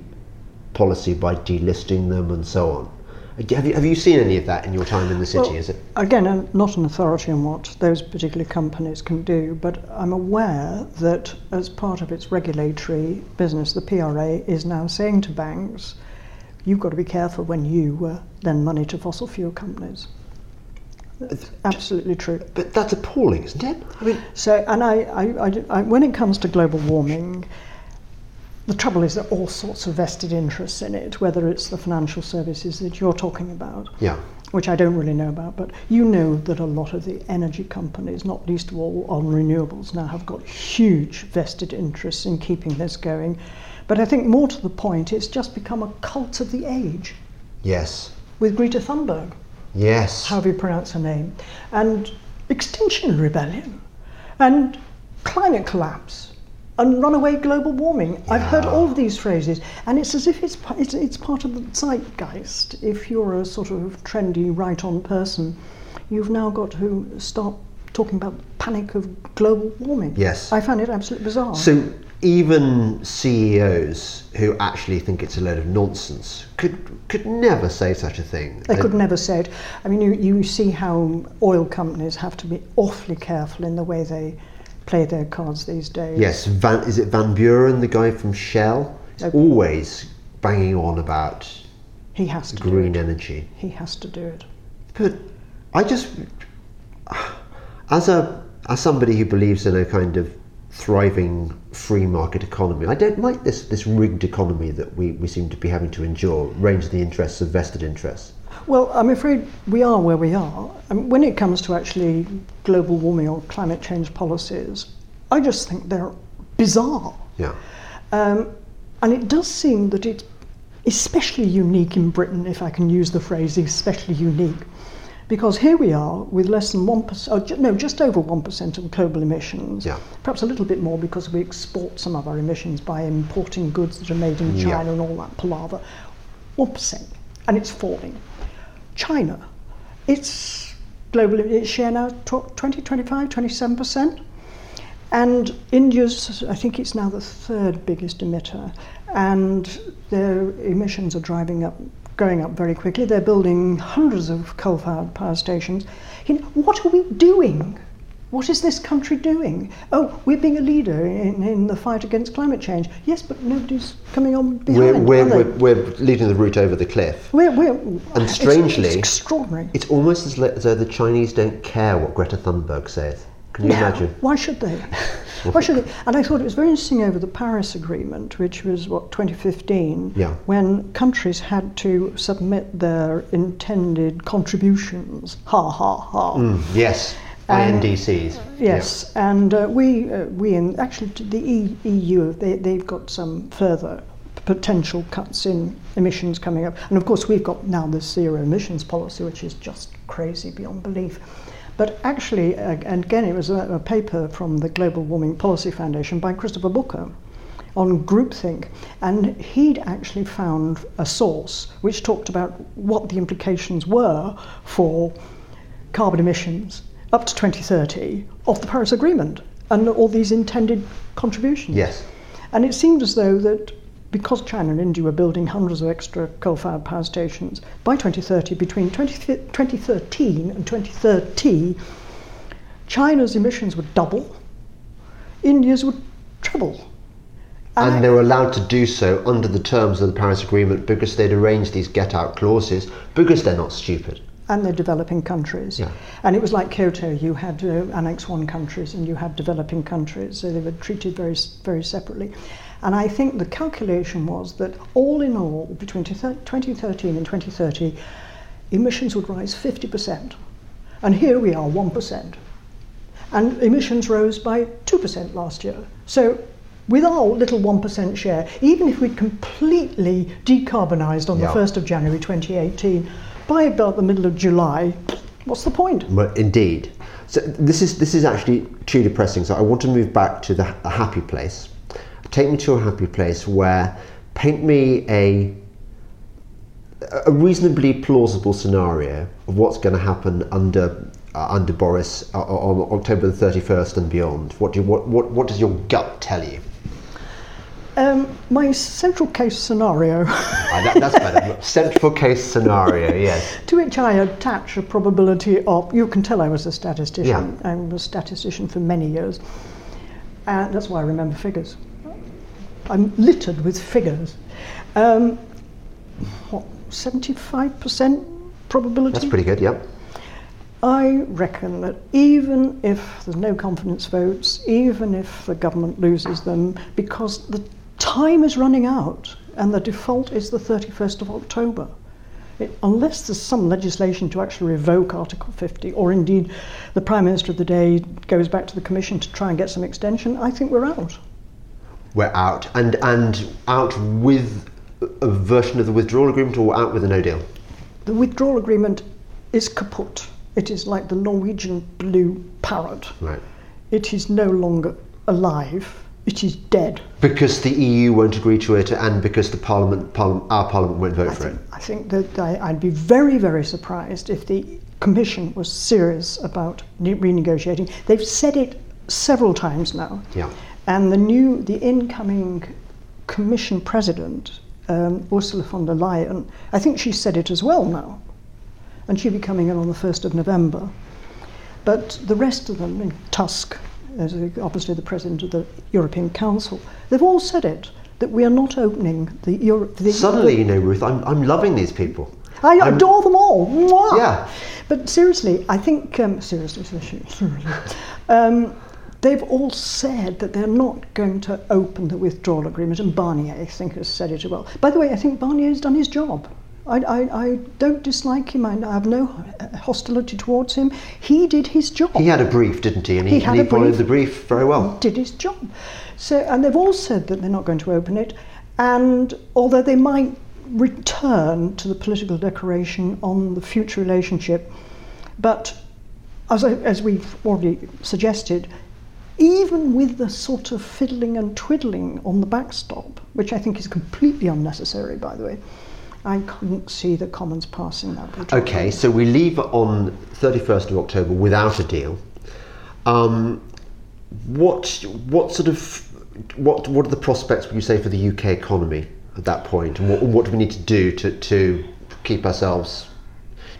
policy by delisting them and so on. Have you, have you seen any of that in your time in the city? Well, is it again? I'm not an authority on what those particular companies can do, but I'm aware that as part of its regulatory business, the PRA is now saying to banks, "You've got to be careful when you uh, lend money to fossil fuel companies." That's absolutely true. But that's appalling, isn't it? I mean, so and I, I, I, I when it comes to global warming. The trouble is there are all sorts of vested interests in it, whether it's the financial services that you're talking about, yeah. which I don't really know about, but you know that a lot of the energy companies, not least of all on renewables, now have got huge vested interests in keeping this going. But I think more to the point, it's just become a cult of the age. Yes. With Greta Thunberg. Yes. How do you pronounce her name? And Extinction Rebellion. And climate collapse and runaway global warming. Yeah. I've heard all of these phrases, and it's as if it's, it's, it's part of the zeitgeist. If you're a sort of trendy, right on person, you've now got to start talking about panic of global warming. Yes. I find it absolutely bizarre. So even CEOs who actually think it's a load of nonsense could could never say such a thing. They could never say it. I mean, you, you see how oil companies have to be awfully careful in the way they play their cards these days. Yes, Van, is it Van Buren, the guy from Shell? He's okay. always banging on about he has to green energy. He has to do it. But I just, as a as somebody who believes in a kind of thriving free market economy, I don't like this this rigged economy that we, we seem to be having to endure, range the interests of vested interests. Well, I'm afraid we are where we are. I mean, when it comes to actually global warming or climate change policies, I just think they're bizarre. Yeah. Um, and it does seem that it's especially unique in Britain, if I can use the phrase especially unique, because here we are with less than 1%, no, just over 1% of global emissions. Yeah. Perhaps a little bit more because we export some of our emissions by importing goods that are made in China yeah. and all that palaver. 1%. And it's falling. China, its global its share now 20, 25, 27%. And India's, I think it's now the third biggest emitter, and their emissions are driving up, going up very quickly. They're building hundreds of coal-fired power stations. You know, what are we doing? What is this country doing? Oh, we're being a leader in, in the fight against climate change. Yes, but nobody's coming on behind. We're, we're, we're, we're leading the route over the cliff. We're, we're, and strangely, it's, it's extraordinary. It's almost as, as though the Chinese don't care what Greta Thunberg says. Can you imagine? Why should they? <laughs> Why should they? And I thought it was very interesting over the Paris Agreement, which was what 2015, yeah. when countries had to submit their intended contributions. Ha ha ha. Mm, yes. INDCs. Yes, yeah. and uh, we uh, we in actually the e- EU they they've got some further potential cuts in emissions coming up, and of course we've got now this zero emissions policy, which is just crazy beyond belief. But actually, uh, and again, it was a, a paper from the Global Warming Policy Foundation by Christopher Booker on groupthink, and he'd actually found a source which talked about what the implications were for carbon emissions up to 2030 of the Paris Agreement and all these intended contributions. Yes. And it seemed as though that because China and India were building hundreds of extra coal-fired power stations, by 2030, between 20, 2013 and 2030, China's emissions would double, India's would treble. And, and they were allowed to do so under the terms of the Paris Agreement because they'd arranged these get-out clauses because they're not stupid and the developing countries. Yeah. And it was like Kyoto, you had uh, Annex 1 countries and you had developing countries, so they were treated very, very separately. And I think the calculation was that all in all, between 2013 and 2030, emissions would rise 50%. And here we are, 1%. And emissions rose by 2% last year. So with our little 1% share, even if we'd completely decarbonised on Yeah. the 1st of January 2018, by about the middle of July, what's the point? Well, indeed. So this is this is actually too depressing. So I want to move back to the a happy place. Take me to a happy place where paint me a a reasonably plausible scenario of what's going to happen under uh, under Boris uh, on October the thirty first and beyond. What do you, what, what what does your gut tell you? Um, my central case scenario, Ah, that, that's better. <laughs> Central case scenario. Yes. to which I attach a probability of, you can tell I was a statistician. Yeah. I was a statistician for many years. And that's why I remember figures. I'm littered with figures. Um, what, 75% probability? That's pretty good. Yep. I reckon that even if there's no confidence votes, even if the government loses them, because the time is running out and the default is the 31st of October, it, unless there's some legislation to actually revoke Article 50, or indeed the Prime Minister of the day goes back to the Commission to try and get some extension, I think we're out. We're out and and out with a version of the withdrawal agreement or out with a no deal. The withdrawal agreement is kaput. It is like the Norwegian blue parrot. Right. It is no longer alive. It is dead. Because the EU won't agree to it, and because the Parliament, parliament our Parliament won't vote I for it. I think that I, I'd be very, very surprised if the Commission was serious about ne- renegotiating. They've said it several times now. Yeah. And the new, the incoming Commission President, um, Ursula von der Leyen, I think she said it as well now. And she'll be coming in on the 1st of November. But the rest of them, in Tusk, as obviously the President of the European Council, they've all said it, that we are not opening the Europe. The, Suddenly, you know, Ruth, I'm, I'm loving these people. I I'm- adore them all. Mwah! Yeah. But seriously, I think um, seriously, seriously, um, they've all said that they're not going to open the withdrawal agreement, and Barnier, I think, has said it as well. By the way, I think Barnier's done his job. I, I, I don't dislike him. I have no hostility towards him. He did his job. He had a brief, didn't he? And he, He and he followed brief. the brief very well. did his job. So, and they've all said that they're not going to open it. And although they might return to the political declaration on the future relationship, but as, I, as we've already suggested, even with the sort of fiddling and twiddling on the backstop, which I think is completely unnecessary, by the way, I couldn't see the Commons passing that. withdrawal Okay, so we leave on 31st of October without a deal. Um, what what sort of what what are the prospects would you say for the UK economy at that point, and what, what do we need to do to, to keep ourselves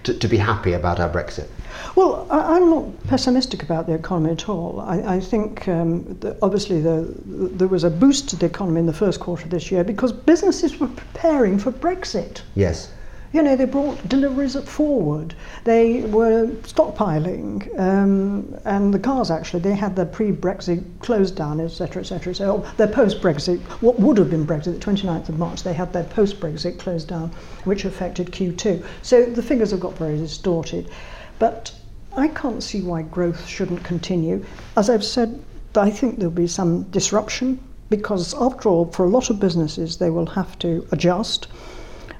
to, to be happy about our Brexit? Well, I, I'm not pessimistic about the economy at all. I, I think um, obviously the, there was a boost to the economy in the first quarter of this year because businesses were preparing for Brexit. Yes. You know, they brought deliveries forward. They were stockpiling, um, and the cars actually they had their pre-Brexit closed down, etc., etc. So their post-Brexit, what would have been Brexit, the 29th of March, they had their post-Brexit closed down, which affected Q2. So the figures have got very distorted, but I can't see why growth shouldn't continue. As I've said, I think there'll be some disruption because, after all, for a lot of businesses, they will have to adjust.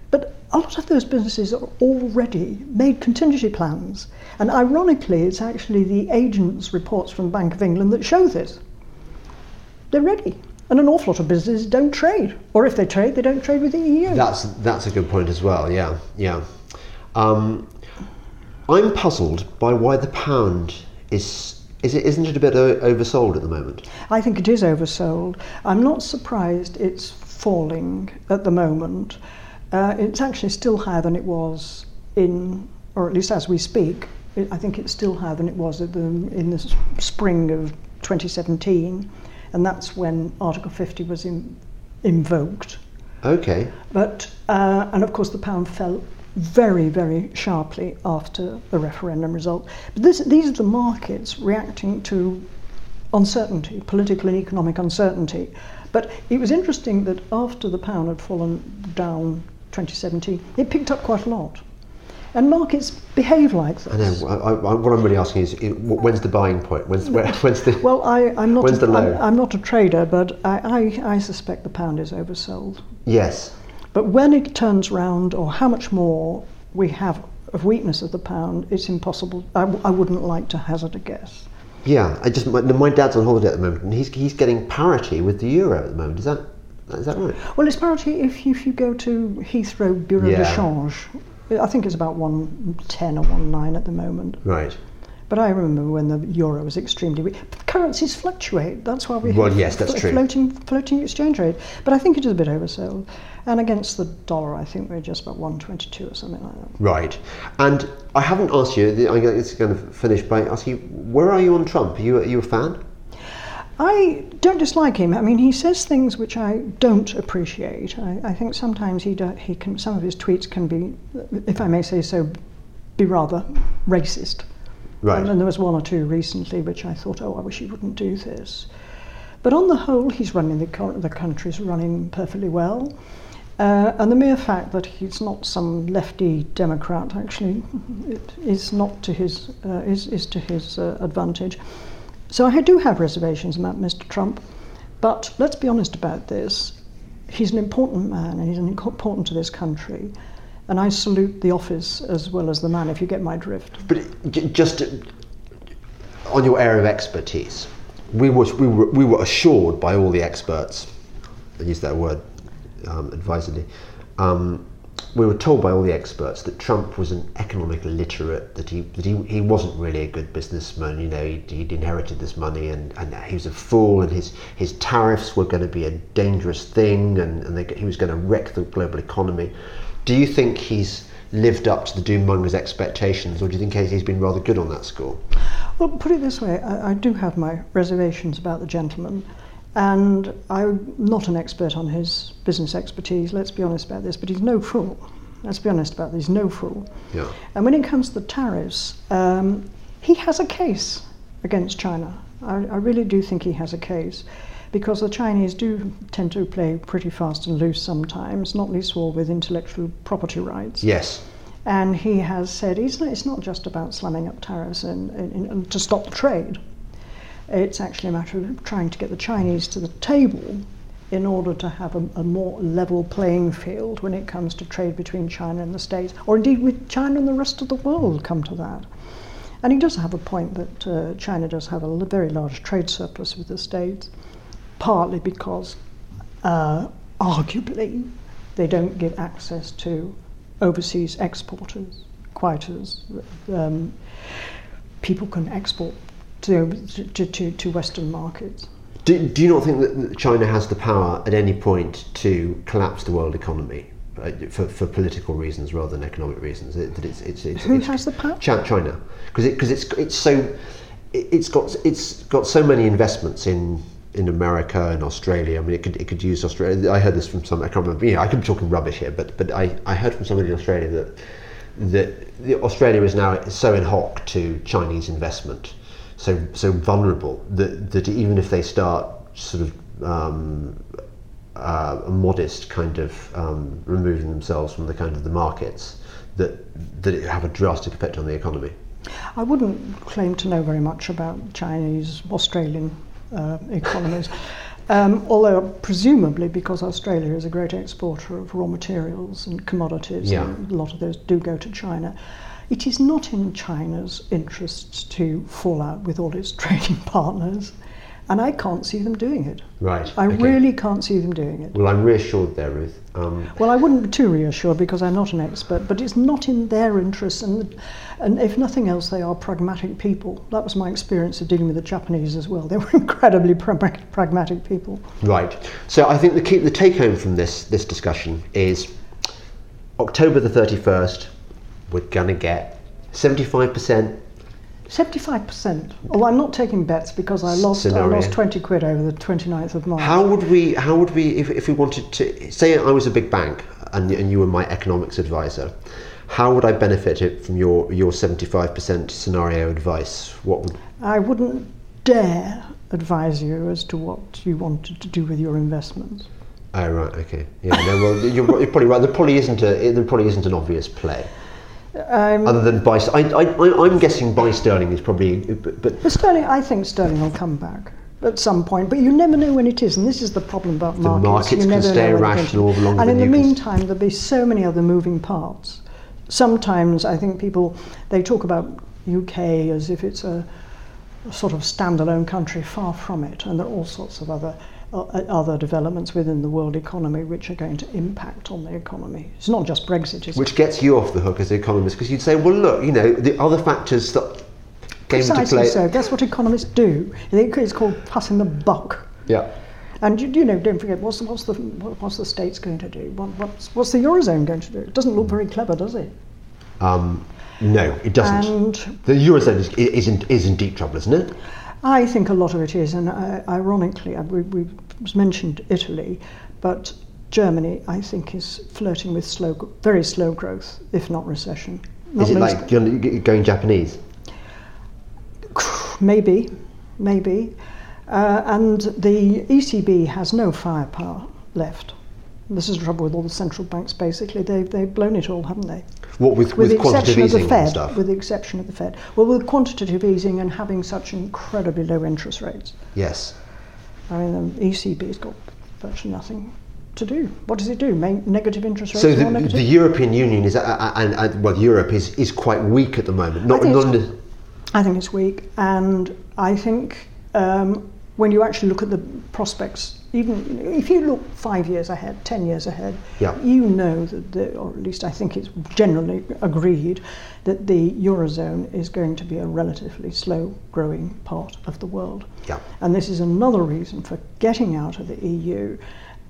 But a lot of those businesses are already made contingency plans. And ironically, it's actually the agents' reports from Bank of England that show this. They're ready. And an awful lot of businesses don't trade. Or if they trade, they don't trade with the EU. That's that's a good point as well. Yeah, yeah. Um, I'm puzzled by why the pound is is it isn't it a bit o- oversold at the moment? I think it is oversold. I'm not surprised it's falling at the moment. Uh, it's actually still higher than it was in, or at least as we speak. It, I think it's still higher than it was at the, in the spring of 2017, and that's when Article 50 was in, invoked. Okay. But uh, and of course the pound fell very very sharply after the referendum result. But this, these are the markets reacting to uncertainty, political and economic uncertainty. But it was interesting that after the pound had fallen down 2017, it picked up quite a lot. And markets behave like this. I know. I, I, what I'm really asking is, when's the buying point? When's, where, <laughs> when's the well, I, I'm not. When's a, the low? I'm, I'm not a trader, but I, I, I suspect the pound is oversold. yes, But when it turns round, or how much more we have of weakness of the pound, it's impossible. I, w- I wouldn't like to hazard a guess. yeah. I just my, my dad's on holiday at the moment, and he's he's getting parity with the euro at the moment. Is that is that right? Well, it's parity if you, if you go to Heathrow Bureau de Yeah. Change. I think it's about 110 or 19 at the moment. Right. But I remember when the euro was extremely weak. But currencies fluctuate. That's why we Well, have yes, that's true. floating floating exchange rate. But I think it is a bit oversold. And against the dollar, I think we're just about 122 or something like that. Right. And I haven't asked you. I'm going to finish by asking you, where are you on Trump? Are you are you a fan? I don't dislike him. I mean, he says things which I don't appreciate. I, I think sometimes he do, he can some of his tweets can be, if I may say so, be rather racist. Right. And, and there was one or two recently which I thought, oh, I wish he wouldn't do this. But on the whole, he's running the co- the country's running perfectly well. Uh, and the mere fact that he's not some lefty Democrat actually it is not to his uh, is, is to his uh, advantage. So I do have reservations about Mr. Trump, but let's be honest about this. He's an important man and he's an important to this country. And I salute the office as well as the man, if you get my drift. But just on your area of expertise, we were, we were, we were assured by all the experts, I use that word um, advisedly, um, we were told by all the experts that Trump was an economic illiterate, that he, that he, he wasn't really a good businessman, you know, he'd, he'd inherited this money and, and he was a fool and his, his tariffs were going to be a dangerous thing and, and they, he was going to wreck the global economy. Do you think he's lived up to the doom-mongers' expectations or do you think he's been rather good on that score? Well, put it this way, I, I do have my reservations about the gentleman, and I'm not an expert on his business expertise, let's be honest about this, but he's no fool. Let's be honest about this, he's no fool. Yeah. And when it comes to the tariffs, um, he has a case against China. I, I really do think he has a case because the Chinese do tend to play pretty fast and loose sometimes, not least of all with intellectual property rights. Yes. And he has said it's not, just about slamming up tariffs and, and, and to stop trade. It's actually a matter of trying to get the Chinese to the table in order to have a, a more level playing field when it comes to trade between China and the States, or indeed with China and the rest of the world come to that. And he does have a point that uh, China does have a very large trade surplus with the States, partly because, uh, arguably, they don't give access to overseas exporters quite as um, people can export to, to, to, to Western markets. Do, do you not think that China has the power at any point to collapse the world economy uh, for, for political reasons rather than economic reasons? It, that it's, it's, it's, Who it's, has the power? China, because it, 'cause it's it's so it's got it's got so many investments in in America and Australia. I mean, it could it could use Australia. I heard this from some. I can't remember. Yeah, I could be talking rubbish here, but but I, I heard from somebody in Australia that that Australia is now so in hock to Chinese investment, so so vulnerable that that even if they start sort of um, uh, a modest kind of um, removing themselves from the kind of the markets, that that it have a drastic effect on the economy. I wouldn't claim to know very much about Chinese, Australian uh, economies, um, although presumably because Australia is a great exporter of raw materials and commodities, Yeah. and a lot of those do go to China. It is not in China's interests to fall out with all its <laughs> trading partners, and I can't see them doing it. Right. I okay. really can't see them doing it. Well, I'm reassured there, Ruth. Um, Well, I wouldn't be too reassured because I'm not an expert, but it's not in their interests, and, and if nothing else, they are pragmatic people. That was my experience of dealing with the Japanese as well. <laughs> They were incredibly pragma- pragmatic people. Right. So I think the key, the take home from this this discussion is October the thirty first. We're gonna get seventy five percent. 75%. Although I'm not taking bets because I lost, scenario. I lost 20 quid over the 29th of March. How would we? How would we? If, if we wanted to say I was a big bank and, and you were my economics advisor, how would I benefit it from your your seventy five percent scenario advice? What would? I wouldn't dare advise you as to what you wanted to do with your investments. Oh right. Okay. Yeah. No, well, you're, you're probably right. There probably isn't a there probably isn't an obvious play. Um, Other than buy, I, I, I'm guessing by sterling is probably, but, but sterling, I think sterling will come back at some point, but you never know when it is, and this is the problem about markets. markets you can never stay know when they're going irrational to- longer And in the meantime, there'll be so many other moving parts. Sometimes I think people they talk about UK as if it's a, a sort of standalone country, far from it, and there are all sorts of other. Uh, other developments within the world economy which are going to impact on the economy. It's not just Brexit, is it? which gets you off the hook as an economist because you'd say, well, look, you know, the other factors that came into Precisely play. so. That's what economists do. It's called passing the buck. Yeah. And you, you know, don't forget, what's, what's, the, what's the states going to do? What, what's, what's the Eurozone going to do? It doesn't look very clever, does it? Um, no, it doesn't. And the eurozone is, is, in, is in deep trouble, isn't it? I think a lot of it is, and uh, ironically, we, we mentioned Italy, but Germany, I think, is flirting with slow, very slow growth, if not recession. Not Is it like going Japanese? <sighs> Maybe, maybe. Uh, and the ECB has no firepower left. This is the trouble with all the central banks, basically. They've, they've blown it all, haven't they? What with, With with, quantitative exception of the easing Fed. and stuff? With the exception of the Fed. Well, with quantitative easing and having such incredibly low interest rates, yes. I mean, the ECB's got virtually nothing to do. What does it do? Make negative interest rates So the, the European Union is, uh, uh, and, and well, Europe is, is quite weak at the moment. Not, think not I think it's weak, and I think um, when you actually look at the prospects, even if you look five years ahead, ten years ahead, Yeah. you know that, the, or at least I think it's generally agreed that the eurozone is going to be a relatively slow-growing part of the world. Yeah. And this is another reason for getting out of the EU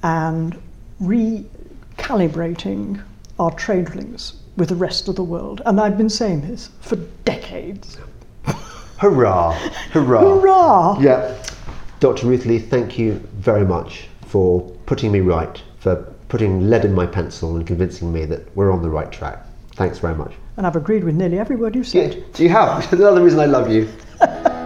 and recalibrating our trade links with the rest of the world. And I've been saying this for decades. Hurrah! Hurrah! <laughs> Hurrah! Yeah. Dr. Ruth Lea, thank you very much for putting me right, for putting lead in my pencil and convincing me that we're on the right track. Thanks very much. And I've agreed with nearly every word you've said. Do you have? <laughs> Another reason I love you. <laughs>